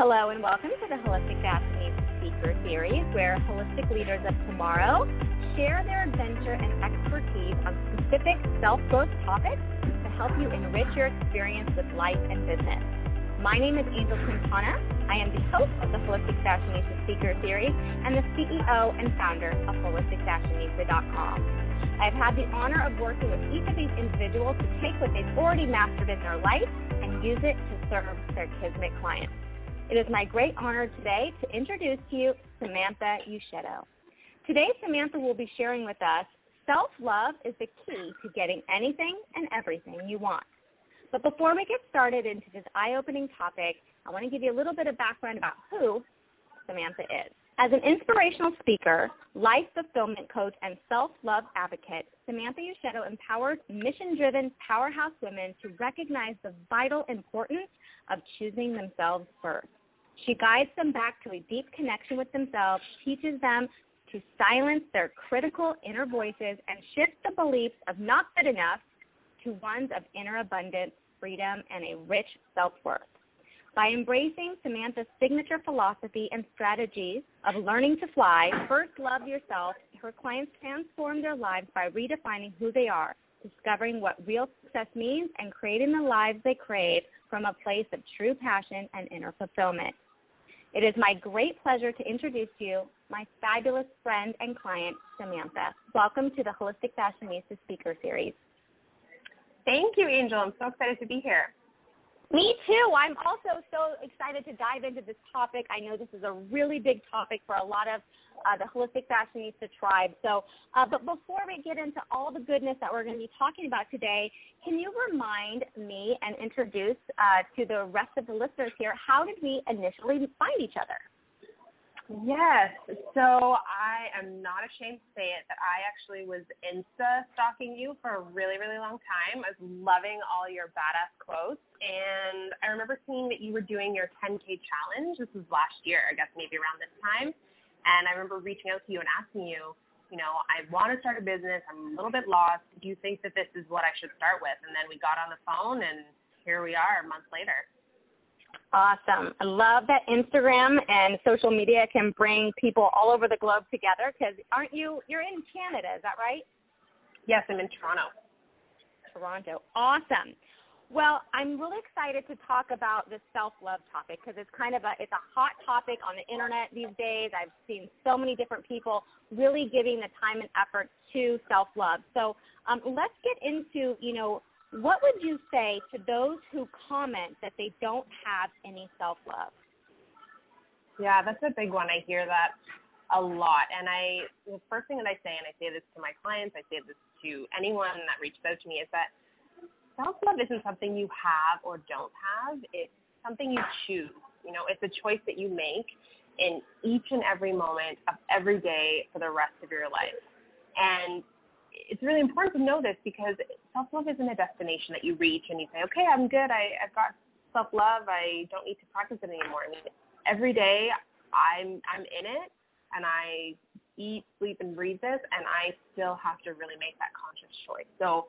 Hello and welcome to the Holistic Destiny Speaker Series, where holistic leaders of tomorrow share their adventure and expertise on specific self-growth topics to help you enrich your experience with life and business. My name is Angel Quintana. I am the host of the Holistic Fashionista Speaker Series and the CEO and founder of HolisticFashionista.com. I've had the honor of working with each of these individuals to take what they've already mastered in their life and use it to serve their Kismet clients. It is my great honor today to introduce to you Samantha Ushedo. Today, Samantha will be sharing with us self-love is the key to getting anything and everything you want. But before we get started into this eye-opening topic, I want to give you a little bit of background about who Samantha is. As an inspirational speaker, life fulfillment coach, and self-love advocate, Samantha Ushedo empowers mission-driven powerhouse women to recognize the vital importance of choosing themselves first. She guides them back to a deep connection with themselves, teaches them to silence their critical inner voices, and shift the beliefs of not good enough to ones of inner abundance, freedom, and a rich self-worth. By embracing Samantha's signature philosophy and strategies of learning to fly, first love yourself, her clients transform their lives by redefining who they are, discovering what real success means, and creating the lives they crave from a place of true passion and inner fulfillment. It is my great pleasure to introduce you my fabulous friend and client, Samantha. Welcome to the Holistic Fashionista Speaker Series. Thank you, Angel. I'm so excited to be here. Me too. I'm also so excited to dive into this topic. I know this is a really big topic for a lot of uh, the Holistic Fashionista tribe. So, uh, but before we get into all the goodness that we're going to be talking about today, can you remind me and introduce uh, to the rest of the listeners here, how did we initially find each other? Yes. So I am not ashamed to say it that I actually was Insta stalking you for a really, really long time. I was loving all your badass quotes. And I remember seeing that you were doing your 10K challenge. This was last year, I guess maybe around this time. And I remember reaching out to you and asking you, you know, I want to start a business. I'm a little bit lost. Do you think that this is what I should start with? And then we got on the phone and here we are a month later. Awesome. I love that Instagram and social media can bring people all over the globe together because aren't you, you're in Canada, is that right? Yes, I'm in Toronto. Toronto. Awesome. Well, I'm really excited to talk about this self-love topic because it's kind of a it's a hot topic on the internet these days. I've seen so many different people really giving the time and effort to self-love. So um, let's get into you know what would you say to those who comment that they don't have any self-love? Yeah, that's a big one. I hear that a lot. And I, the first thing that I say, and I say this to my clients, I say this to anyone that reaches out to me, is that self-love isn't something you have or don't have. It's something you choose. You know, it's a choice that you make in each and every moment of every day for the rest of your life. And it's really important to know this because self-love isn't a destination that you reach and you say, okay, I'm good. I, I've got self-love. I don't need to practice it anymore. I mean, every day I'm, I'm in it and I eat, sleep, and breathe this, and I still have to really make that conscious choice. So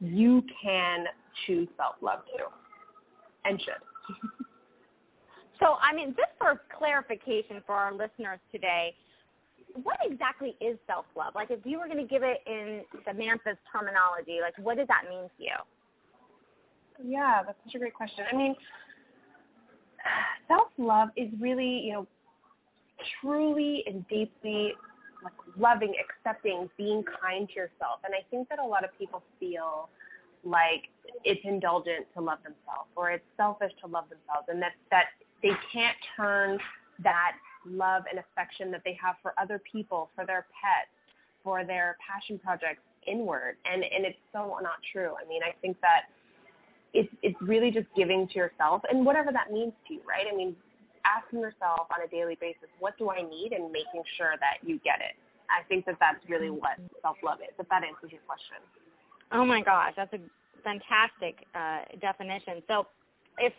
you can choose self-love too and should. so, I mean, just for clarification for our listeners today, what exactly is self-love? Like if you were going to give it in Samantha's terminology, like what does that mean to you? Yeah, that's such a great question. I mean, self-love is really, you know, truly and deeply like loving, accepting, being kind to yourself. And I think that a lot of people feel like it's indulgent to love themselves or it's selfish to love themselves and that, that they can't turn that love and affection that they have for other people, for their pets, for their passion projects inward. And, and it's so not true. I mean, I think that it's, it's really just giving to yourself and whatever that means to you, right? I mean, asking yourself on a daily basis, what do I need and making sure that you get it. I think that that's really what self-love is, if that answers your question. Oh my gosh, that's a fantastic uh, definition. So if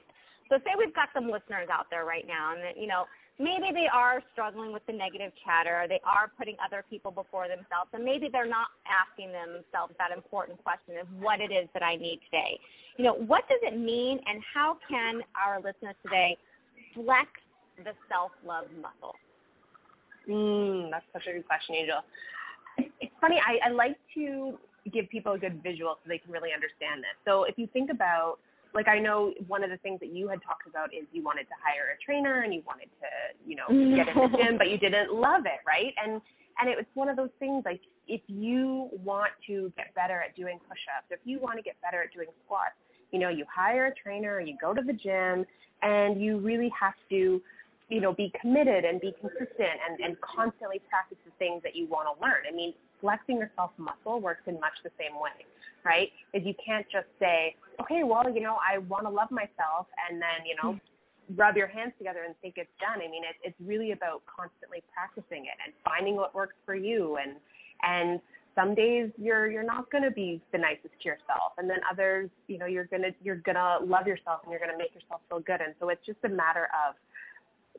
so say we've got some listeners out there right now and that, you know, maybe they are struggling with the negative chatter. They are putting other people before themselves, and maybe they're not asking themselves that important question of what it is that I need today. You know, what does it mean, and how can our listeners today flex the self-love muscle? Mm, that's such a good question, Angel. It's funny. I, I like to give people a good visual so they can really understand this. So if you think about, like, I know one of the things that you had talked about is you wanted to hire a trainer and you wanted to, you know, get in the gym, but you didn't love it, right? And and it was one of those things like if you want to get better at doing push-ups, if you want to get better at doing squats, you know, you hire a trainer, you go to the gym, and you really have to you know, be committed and be consistent and, and constantly practice the things that you want to learn. I mean, flexing your self muscle works in much the same way, right? Is you can't just say, okay, well, you know, I want to love myself and then, you know, hmm. rub your hands together and think it's done. I mean, it, it's really about constantly practicing it and finding what works for you. And, and some days you're, you're not going to be the nicest to yourself. And then others, you know, you're going to, you're going to love yourself and you're going to make yourself feel good. And so it's just a matter of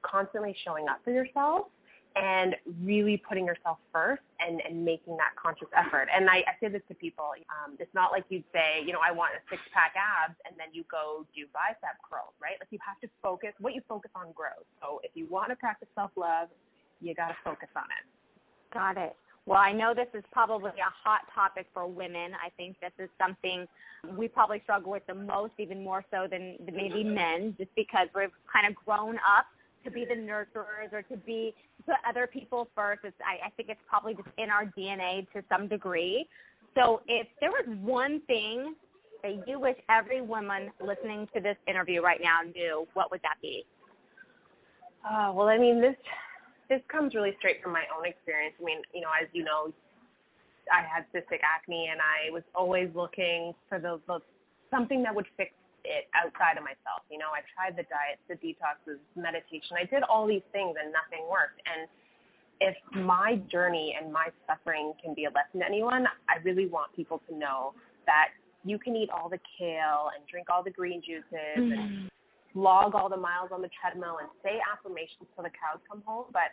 constantly showing up for yourself and really putting yourself first and, and making that conscious effort. And I, I say this to people. Um, it's not like you'd say, you know, I want a six-pack abs, and then you go do bicep curls, right? Like you have to focus. What you focus on grows. So if you want to practice self-love, you got to focus on it. Got it. Well, I know this is probably a hot topic for women. I think this is something we probably struggle with the most, even more so than maybe men, just because we've kind of grown up to be the nurturers or to be put other people first. It's, I, I think it's probably just in our DNA to some degree. So if there was one thing that you wish every woman listening to this interview right now knew, what would that be? Uh, well, I mean, this this comes really straight from my own experience. I mean, you know, as you know, I had cystic acne, and I was always looking for the, the something that would fix it outside of myself. You know, I tried the diets, the detoxes, meditation. I did all these things and nothing worked. And if my journey and my suffering can be a lesson to anyone, I really want people to know that you can eat all the kale and drink all the green juices mm-hmm. and log all the miles on the treadmill and say affirmations till the cows come home. But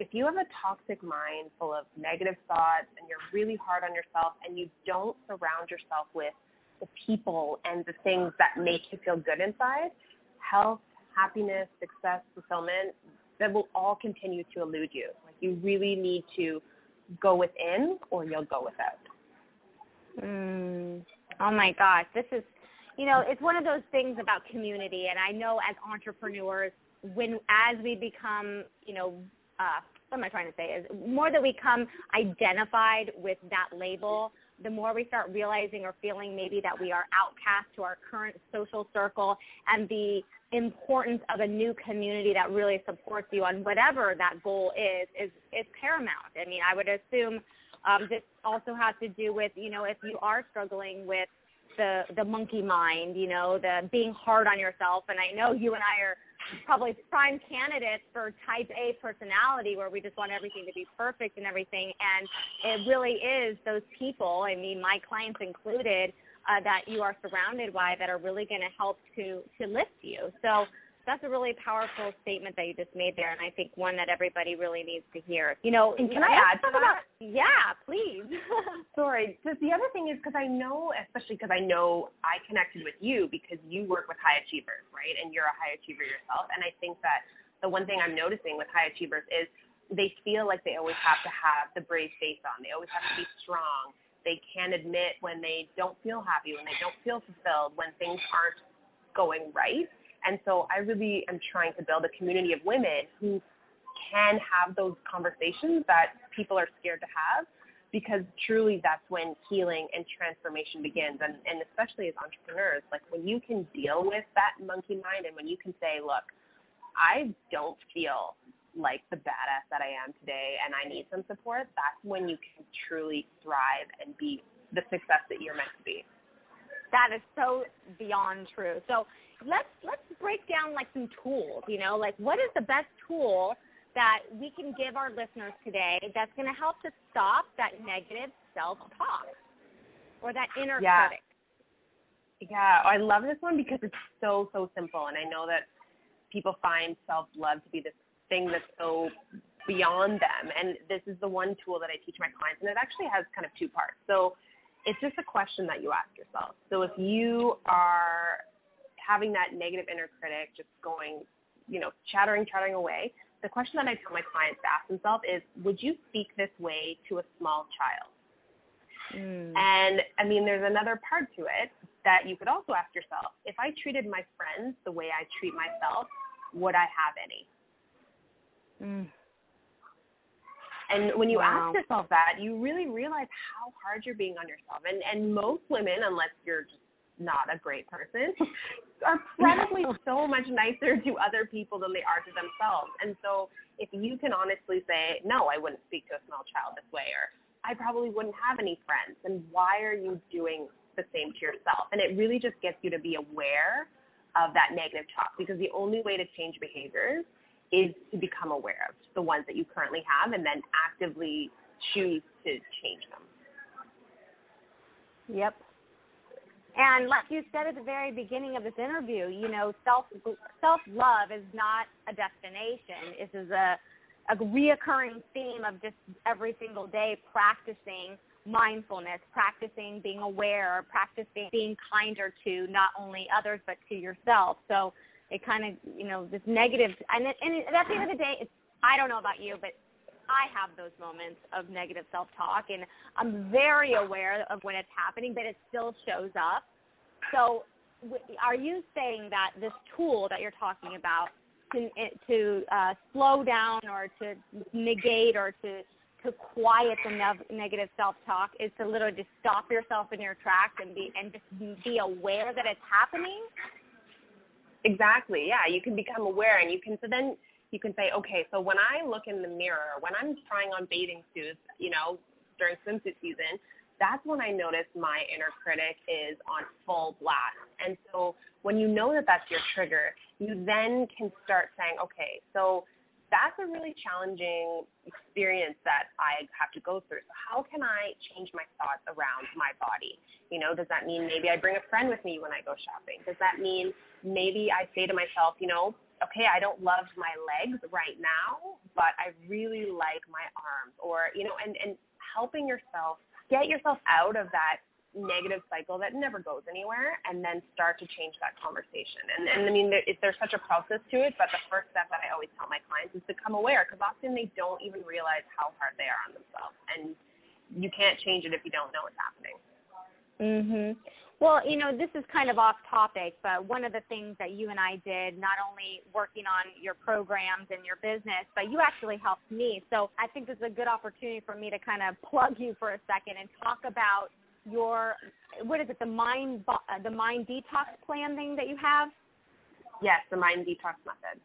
if you have a toxic mind full of negative thoughts and you're really hard on yourself and you don't surround yourself with the people and the things that make you feel good inside, health, happiness, success, fulfillment, that will all continue to elude you. Like you really need to go within or you'll go without. Mm. Oh my gosh, this is, you know, it's one of those things about community. And I know as entrepreneurs, when as we become, you know, uh, what am I trying to say is more that we come identified with that label, the more we start realizing or feeling maybe that we are outcast to our current social circle and the importance of a new community that really supports you on whatever that goal is is is paramount. I mean, I would assume um, this also has to do with you know if you are struggling with the the monkey mind, you know, the being hard on yourself. And I know you and I are probably prime candidates for type A personality where we just want everything to be perfect and everything. And it really is those people, I mean, my clients included, uh, that you are surrounded by that are really going to help to, to lift you. So that's a really powerful statement that you just made there, and I think one that everybody really needs to hear. You know, and can I add to that? Yeah, please. Sorry. So the other thing is because I know, especially because I know I connected with you because you work with high achievers, right? And you're a high achiever yourself, and I think that the one thing I'm noticing with high achievers is they feel like they always have to have the brave face on. They always have to be strong. They can't admit when they don't feel happy, when they don't feel fulfilled, when things aren't going right and so I really am trying to build a community of women who can have those conversations that people are scared to have because truly that's when healing and transformation begins. And, and especially as entrepreneurs, like when you can deal with that monkey mind and when you can say, look, I don't feel like the badass that I am today and I need some support, that's when you can truly thrive and be the success that you're meant to be. That is so beyond true. So let's let's break down like some tools. You know, like what is the best tool that we can give our listeners today that's going to help to stop that negative self-talk or that inner yeah. critic. Yeah, I love this one because it's so so simple, and I know that people find self-love to be this thing that's so beyond them. And this is the one tool that I teach my clients, and it actually has kind of two parts. So it's just a question that you ask yourself. So if you are having that negative inner critic just going you know, chattering, chattering away. The question that I tell my clients to ask themselves is, would you speak this way to a small child? Mm. And I mean, there's another part to it that you could also ask yourself, if I treated my friends the way I treat myself, would I have any? Mm. And when you wow. ask yourself that, you really realize how hard you're being on yourself. And and most women, unless you're just not a great person, are probably so much nicer to other people than they are to themselves. And so if you can honestly say, no, I wouldn't speak to a small child this way, or I probably wouldn't have any friends, then why are you doing the same to yourself? And it really just gets you to be aware of that negative talk because the only way to change behaviors is to become aware of the ones that you currently have and then actively choose to change them. Yep. And like you said at the very beginning of this interview, you know, self self love is not a destination. This is a a reoccurring theme of just every single day practicing mindfulness, practicing being aware, practicing being kinder to not only others but to yourself. So it kind of, you know, this negative, and, it, and at the end of the day, it's, I don't know about you, but I have those moments of negative self-talk, and I'm very aware of when it's happening, but it still shows up. So are you saying that this tool that you're talking about to, to uh, slow down or to negate or to to quiet the ne- negative self-talk is to literally just stop yourself in your tracks and be and just be aware that it's happening Exactly. Yeah, you can become aware, and you can so then you can say, okay, so when I look in the mirror, when I'm trying on bathing suits, you know, during swimsuit season, that's when I notice my inner critic is on full blast. And so when you know that that's your trigger, you then can start saying, okay, so that's a really challenging experience that I have to go through. So how can I change my thoughts around my body? You know, does that mean maybe I bring a friend with me when I go shopping? Does that mean maybe I say to myself, you know, okay, I don't love my legs right now, but I really like my arms or, you know, and, and helping yourself get yourself out of that negative cycle that never goes anywhere and then start to change that conversation. And, and I mean, there, if there's such a process to it, but the first step that I always tell my clients is to become aware because often they don't even realize how hard they are on themselves. And you can't change it if you don't know what's happening. Mhm. Well, you know, this is kind of off topic, but one of the things that you and I did, not only working on your programs and your business, but you actually helped me. So I think this is a good opportunity for me to kind of plug you for a second and talk about your what is it the mind uh, the mind detox plan thing that you have? Yes, the mind detox method.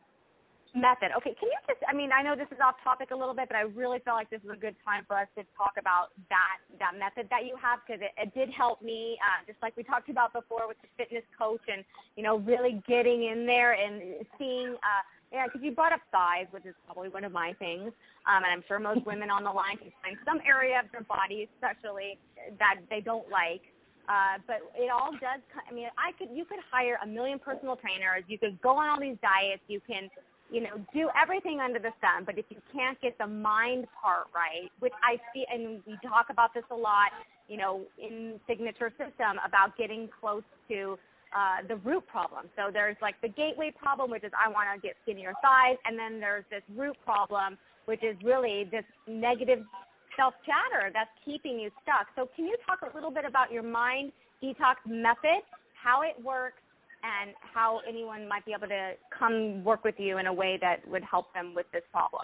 Method. Okay, can you just? I mean, I know this is off topic a little bit, but I really felt like this is a good time for us to talk about that that method that you have because it, it did help me, uh, just like we talked about before with the fitness coach, and you know, really getting in there and seeing. Uh, yeah, because you brought up thighs, which is probably one of my things, um, and I'm sure most women on the line can find some area of their body, especially that they don't like. Uh, but it all does. I mean, I could you could hire a million personal trainers. You could go on all these diets. You can, you know, do everything under the sun. But if you can't get the mind part right, which I see, and we talk about this a lot, you know, in signature system about getting close to uh, the root problem. So there's like the gateway problem, which is I want to get skinnier thighs, and then there's this root problem, which is really this negative self-chatter that's keeping you stuck. So can you talk a little bit about your mind detox method, how it works, and how anyone might be able to come work with you in a way that would help them with this problem?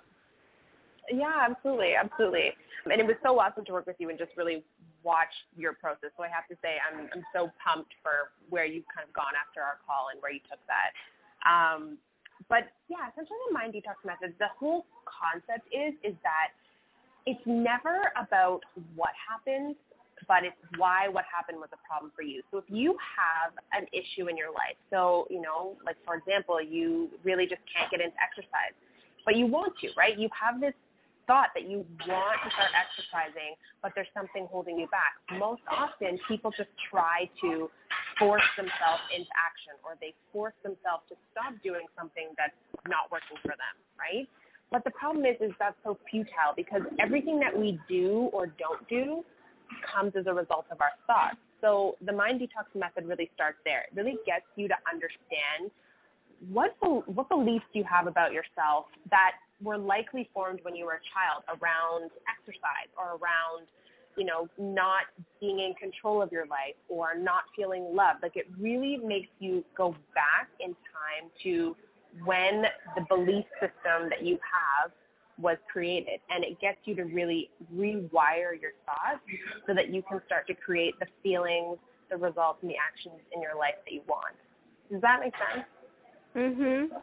Yeah, absolutely, absolutely. And it was so awesome to work with you and just really watch your process. So I have to say, I'm I'm so pumped for where you've kind of gone after our call and where you took that. Um, but yeah, essentially the mind detox method, the whole concept is is that it's never about what happens, but it's why what happened was a problem for you. So if you have an issue in your life, so you know, like for example, you really just can't get into exercise, but you want to, right? You have this thought that you want to start exercising, but there's something holding you back. Most often, people just try to force themselves into action or they force themselves to stop doing something that's not working for them, right? But the problem is, is that's so futile because everything that we do or don't do comes as a result of our thoughts. So the mind detox method really starts there. It really gets you to understand what what beliefs you have about yourself that were likely formed when you were a child around exercise or around you know not being in control of your life or not feeling loved. Like it really makes you go back in time to when the belief system that you have was created. And it gets you to really rewire your thoughts so that you can start to create the feelings the results and the actions in your life that you want. Does that make sense? Mhm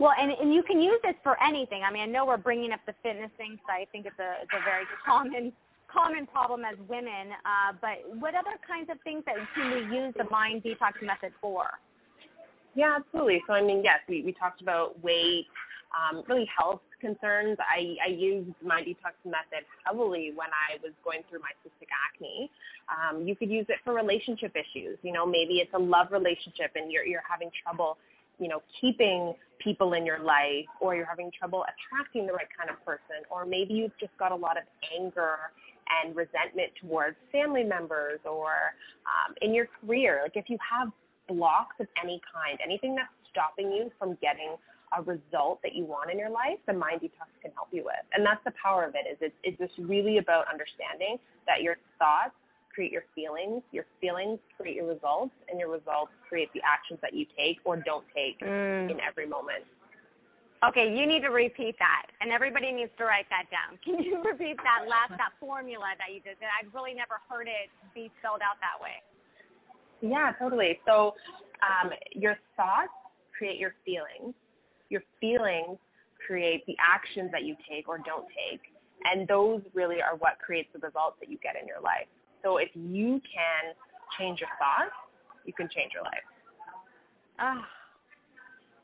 well and and you can use this for anything i mean i know we're bringing up the fitness thing so i think it's a it's a very common common problem as women uh, but what other kinds of things that can we use the mind detox method for yeah absolutely so i mean yes we, we talked about weight um, really health concerns. I, I used my detox method heavily when I was going through my cystic acne. Um, you could use it for relationship issues. You know, maybe it's a love relationship and you're, you're having trouble, you know, keeping people in your life or you're having trouble attracting the right kind of person or maybe you've just got a lot of anger and resentment towards family members or um, in your career. Like if you have blocks of any kind, anything that's stopping you from getting a result that you want in your life, the mind detox can help you with. And that's the power of it is it's, it's just really about understanding that your thoughts create your feelings, your feelings create your results, and your results create the actions that you take or don't take mm. in every moment. Okay, you need to repeat that, and everybody needs to write that down. Can you repeat that last that formula that you did? I've really never heard it be spelled out that way. Yeah, totally. So um, your thoughts create your feelings, your feelings create the actions that you take or don't take. And those really are what creates the results that you get in your life. So if you can change your thoughts, you can change your life. Oh,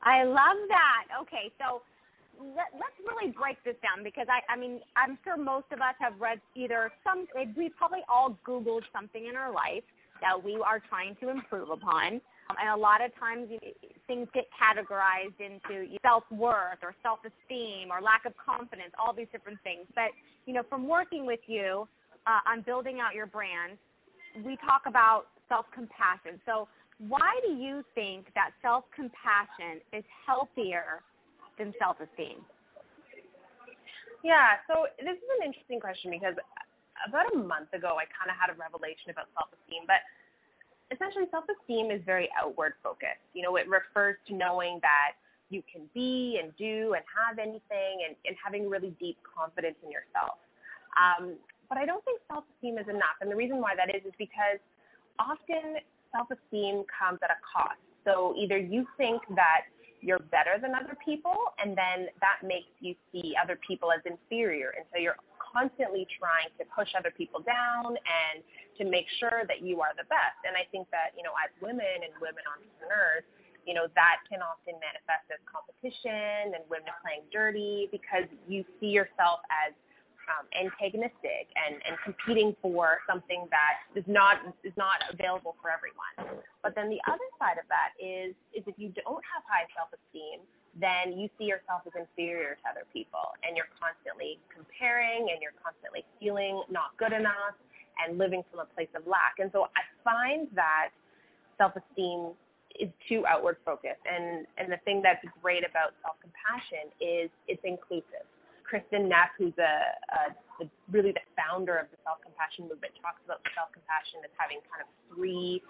I love that. Okay, so let, us really break this down because I, I mean, I'm sure most of us have read either some, we probably all Googled something in our life that we are trying to improve upon. Um, and a lot of times things get categorized into self-worth or self-esteem or lack of confidence, all these different things. But, you know, from working with you uh, on building out your brand, we talk about self-compassion. So why do you think that self-compassion is healthier than self-esteem? Yeah, so this is an interesting question because about a month ago I kind of had a revelation about self-esteem, but essentially self-esteem is very outward focused. You know, it refers to knowing that you can be and do and have anything and, and having really deep confidence in yourself. Um, but I don't think self-esteem is enough. And the reason why that is is because often self-esteem comes at a cost. So either you think that you're better than other people and then that makes you see other people as inferior. And so you're constantly trying to push other people down and to make sure that you are the best. And I think that, you know, as women and women entrepreneurs, you know, that can often manifest as competition and women playing dirty because you see yourself as um, antagonistic and, and competing for something that is not is not available for everyone. But then the other side of that is is if you don't have high self esteem, then you see yourself as inferior to other people and you're constantly comparing and you're constantly feeling not good enough and living from a place of lack. And so I find that self-esteem is too outward focused. And, and the thing that's great about self-compassion is it's inclusive. Kristin Neff, who's a, a the, really the founder of the self-compassion movement, talks about self-compassion as having kind of three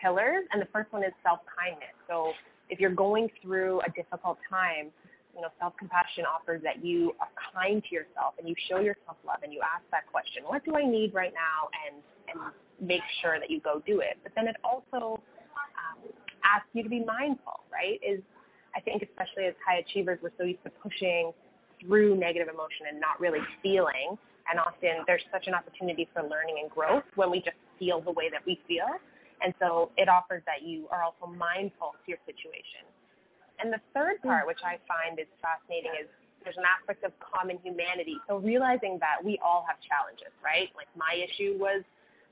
pillars. And the first one is self-kindness. So if you're going through a difficult time, you know, self-compassion offers that you are kind to yourself and you show yourself love and you ask that question, what do I need right now? And, and make sure that you go do it. But then it also um, asks you to be mindful, right? Is I think especially as high achievers, we're so used to pushing through negative emotion and not really feeling. And often there's such an opportunity for learning and growth when we just feel the way that we feel. And so it offers that you are also mindful to your situation. And the third hmm. part, which I find is fascinating, is there's an aspect of common humanity. So realizing that we all have challenges, right? Like my issue was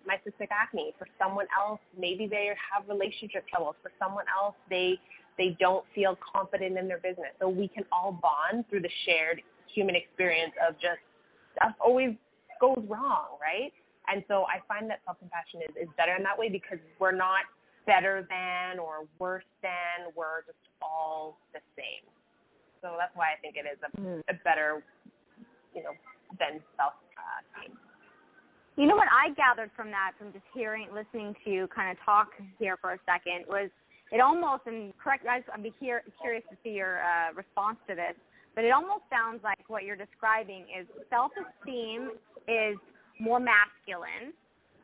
my cystic acne. For someone else, maybe they have relationship troubles. For someone else, they they don't feel confident in their business. So we can all bond through the shared human experience of just stuff always goes wrong, right? And so I find that self-compassion is, is better in that way because we're not better than or worse than. We're just all the same. So that's why I think it is a, mm. a better, you know, than. Uh, you know what I gathered from that, from just hearing, listening to you kind of talk here for a second, was it almost, and correct, I'd be here, curious to see your uh, response to this, but it almost sounds like what you're describing is self-esteem is more masculine.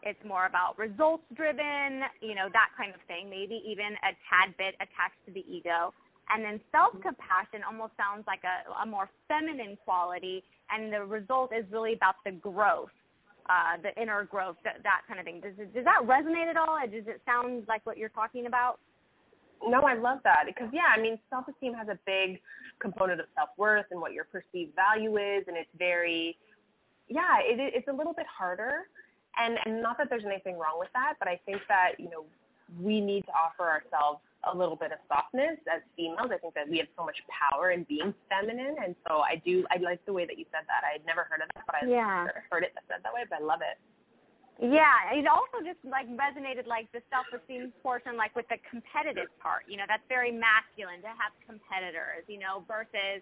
It's more about results driven, you know, that kind of thing, maybe even a tad bit attached to the ego. And then self-compassion almost sounds like a, a more feminine quality, and the result is really about the growth, uh, the inner growth, that, that kind of thing. Does, does that resonate at all? Does it sound like what you're talking about? No, I love that because yeah, I mean, self-esteem has a big component of self-worth and what your perceived value is, and it's very, yeah, it, it's a little bit harder. And, and not that there's anything wrong with that, but I think that you know we need to offer ourselves a little bit of softness as females. I think that we have so much power in being feminine, and so I do. I like the way that you said that. I had never heard of that, but I yeah. heard it said that way. But I love it. Yeah, it also just like resonated like the self-esteem portion, like with the competitive part. You know, that's very masculine to have competitors. You know, versus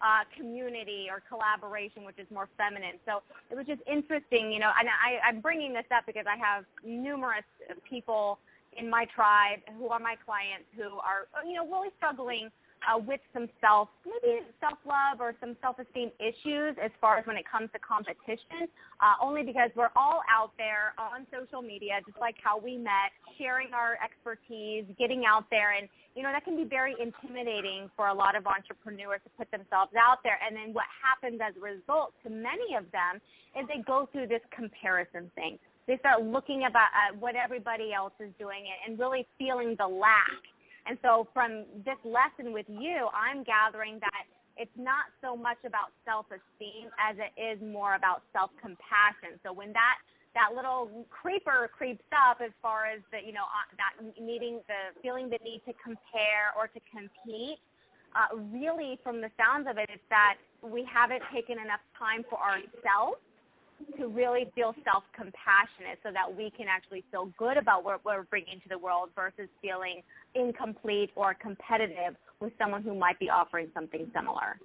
uh, community or collaboration, which is more feminine. So it was just interesting. You know, and I, I'm bringing this up because I have numerous people in my tribe who are my clients who are you know really struggling uh, with some self, maybe self-love or some self-esteem issues as far as when it comes to competition, uh, only because we're all out there on social media, just like how we met, sharing our expertise, getting out there. And, you know, that can be very intimidating for a lot of entrepreneurs to put themselves out there. And then what happens as a result to many of them is they go through this comparison thing. They start looking about at what everybody else is doing and really feeling the lack and so from this lesson with you, I'm gathering that it's not so much about self-esteem as it is more about self-compassion. So when that that little creeper creeps up as far as the you know uh, that needing the feeling the need to compare or to compete uh, really from the sounds of it it's that we haven't taken enough time for ourselves to really feel self-compassionate so that we can actually feel good about what we're bringing to the world versus feeling incomplete or competitive with someone who might be offering something similar.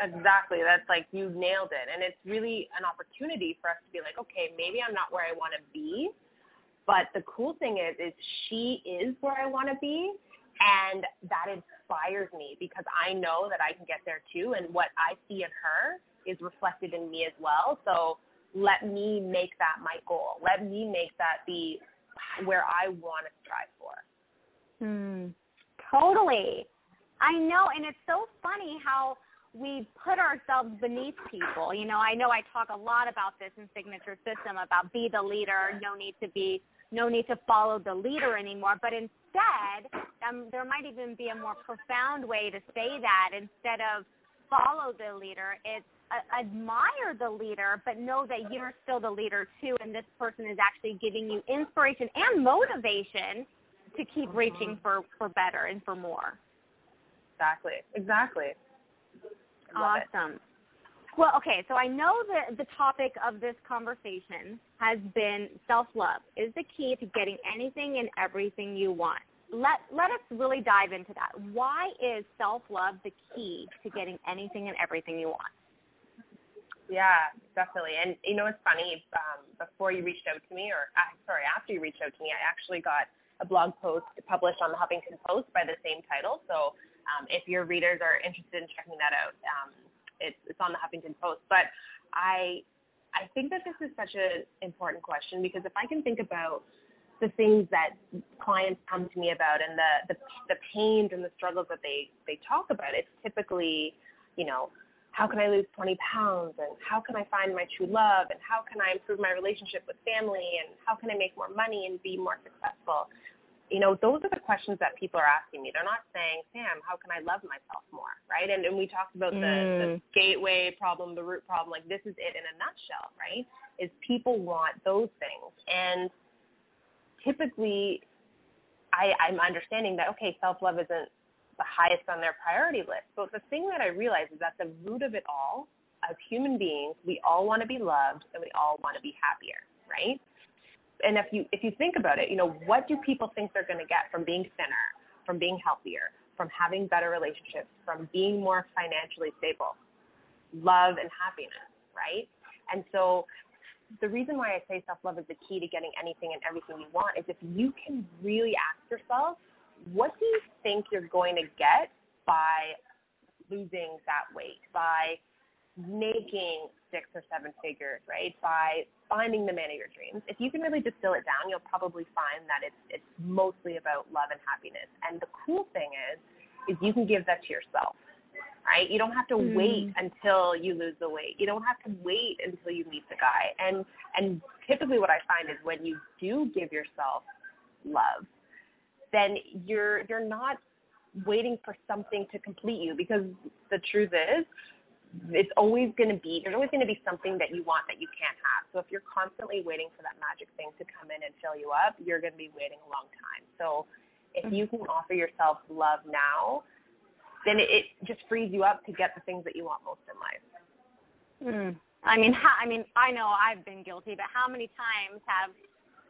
Exactly. That's like you nailed it. And it's really an opportunity for us to be like, okay, maybe I'm not where I want to be, but the cool thing is, is she is where I want to be. And that inspires me because I know that I can get there too. And what I see in her is reflected in me as well. So let me make that my goal. Let me make that be where I want to strive for. Hmm. Totally. I know, and it's so funny how we put ourselves beneath people. You know, I know I talk a lot about this in Signature System about be the leader, no need to be no need to follow the leader anymore. But instead, um, there might even be a more profound way to say that. Instead of follow the leader, it's uh, admire the leader, but know that you're still the leader too, and this person is actually giving you inspiration and motivation to keep reaching for for better and for more. Exactly. Exactly. awesome. It. Well, okay, so I know that the topic of this conversation has been self-love is the key to getting anything and everything you want. Let let us really dive into that. Why is self-love the key to getting anything and everything you want? Yeah, definitely. And you know, it's funny. Um, before you reached out to me, or uh, sorry, after you reached out to me, I actually got a blog post published on the Huffington Post by the same title. So um, if your readers are interested in checking that out, um, it's, it's on the Huffington Post. But I I think that this is such an important question because if I can think about the things that clients come to me about and the, the the pains and the struggles that they they talk about, it's typically, you know, how can I lose 20 pounds and how can I find my true love and how can I improve my relationship with family and how can I make more money and be more successful? You know, those are the questions that people are asking me. They're not saying, Sam, how can I love myself more, right? And, and we talked about mm. the, the mm. gateway problem, the root problem. Like this is it in a nutshell, right? Is people want those things. And typically I, I'm understanding that, okay, self-love isn't the highest on their priority list. But the thing that I realize is that the root of it all, as human beings, we all want to be loved and we all want to be happier, right? And if you if you think about it, you know, what do people think they're going to get from being thinner, from being healthier, from having better relationships, from being more financially stable, love and happiness, right? And so the reason why I say self-love is the key to getting anything and everything you want is if you can really ask yourself, what do you think you're going to get by losing that weight, by making six or seven figures, right? By finding the man of your dreams. If you can really distill it down, you'll probably find that it's it's mostly about love and happiness. And the cool thing is, is you can give that to yourself, right? You don't have to mm. wait until you lose the weight. You don't have to wait until you meet the guy. And and typically, what I find is when you do give yourself love, then you're you're not waiting for something to complete you because the truth is it's always going to be there's always going to be something that you want that you can't have. So if you're constantly waiting for that magic thing to come in and fill you up, you're going to be waiting a long time. So if you can offer yourself love now, then it, it just frees you up to get the things that you want most in life. Mm. I mean, how, I mean, I know I've been guilty, but how many times have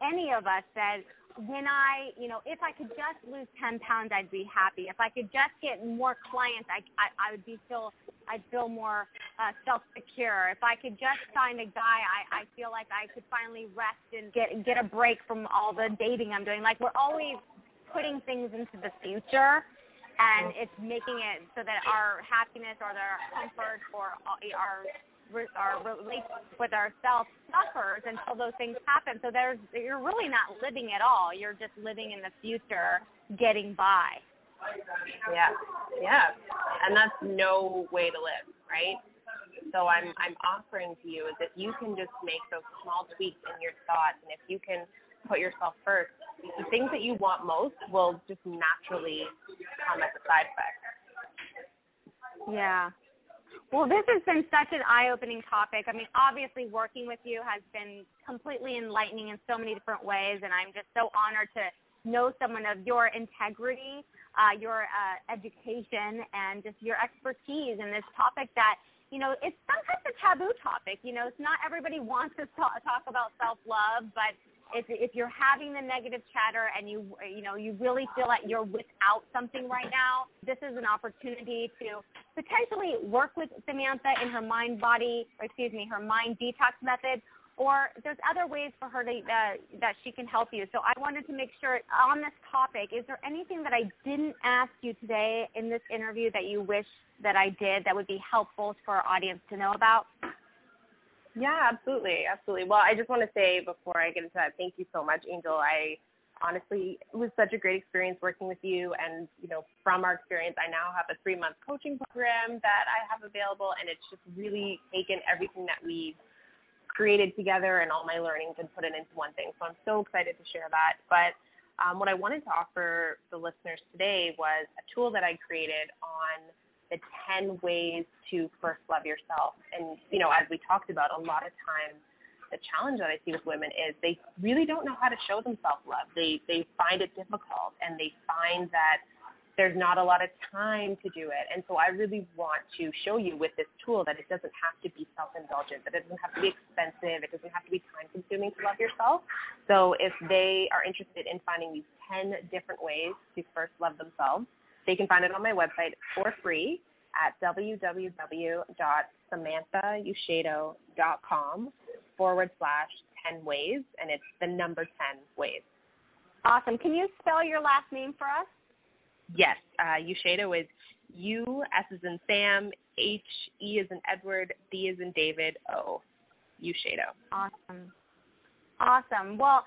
any of us said, when I, you know, if I could just lose 10 pounds, I'd be happy. If I could just get more clients, I, I, I would be feel, I'd feel more uh, self-secure. If I could just find a guy, I, I feel like I could finally rest and get, get a break from all the dating I'm doing. Like we're always putting things into the future and it's making it so that our happiness or our comfort or our our relationship with ourselves suffers until those things happen. So there's you're really not living at all. You're just living in the future, getting by. Yeah, yeah, and that's no way to live, right? So I'm I'm offering to you is if you can just make those small tweaks in your thoughts, and if you can put yourself first, the things that you want most will just naturally come as a side effect. Yeah, well, this has been such an eye-opening topic. I mean, obviously working with you has been completely enlightening in so many different ways, and I'm just so honored to know someone of your integrity, uh, your uh, education, and just your expertise in this topic that, you know, it's sometimes a taboo topic. You know, it's not everybody wants to talk, about self-love, but if if you're having the negative chatter and you you know you really feel like you're without something right now, this is an opportunity to potentially work with Samantha in her mind body, or excuse me, her mind detox method. Or there's other ways for her to uh, that she can help you. So I wanted to make sure on this topic, is there anything that I didn't ask you today in this interview that you wish that I did that would be helpful for our audience to know about? Yeah, absolutely, absolutely. Well, I just want to say before I get into that, thank you so much, Angel. I honestly it was such a great experience working with you, and you know, from our experience, I now have a three-month coaching program that I have available, and it's just really taken everything that we've created together and all my learnings and put it into one thing. So I'm so excited to share that. But um, what I wanted to offer the listeners today was a tool that I created on the 10 ways to first love yourself. And, you know, as we talked about, a lot of times the challenge that I see with women is they really don't know how to show themselves love. They, they find it difficult and they find that there's not a lot of time to do it. And so I really want to show you with this tool that it doesn't have to be self-indulgent, that it doesn't have to be expensive, it doesn't have to be time-consuming to love yourself. So if they are interested in finding these 10 different ways to first love themselves, they can find it on my website for free at www.samanthaushedo.com forward slash 10 ways, and it's the number 10 ways. Awesome. Can you spell your last name for us? Yes. Uh, Ushedo is U, S is in Sam, H, E is in Edward, D is in David, O. Ushedo. Awesome. Awesome. Well,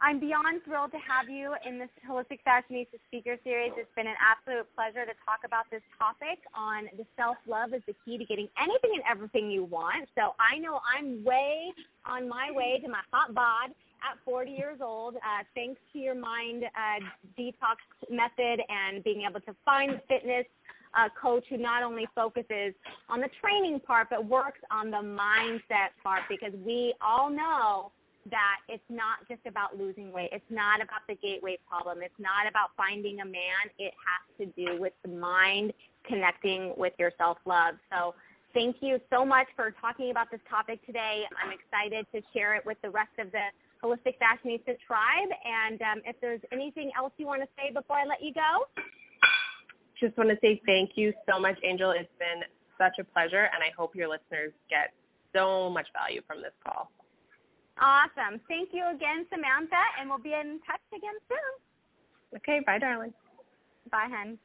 I'm beyond thrilled to have you in this Holistic Fashionista speaker series. It's been an absolute pleasure to talk about this topic on the self-love is the key to getting anything and everything you want. So I know I'm way on my way to my hot bod at 40 years old, uh, thanks to your mind uh, detox method and being able to find the fitness uh, coach who not only focuses on the training part but works on the mindset part because we all know that it's not just about losing weight. It's not about the gateway problem. It's not about finding a man. It has to do with the mind connecting with your self-love. So thank you so much for talking about this topic today. I'm excited to share it with the rest of the Holistic Fashionista tribe. And um, if there's anything else you want to say before I let you go? just want to say thank you so much, Angel. It's been such a pleasure, and I hope your listeners get so much value from this call. Awesome. Thank you again, Samantha, and we'll be in touch again soon. Okay, bye, darling. Bye, hun.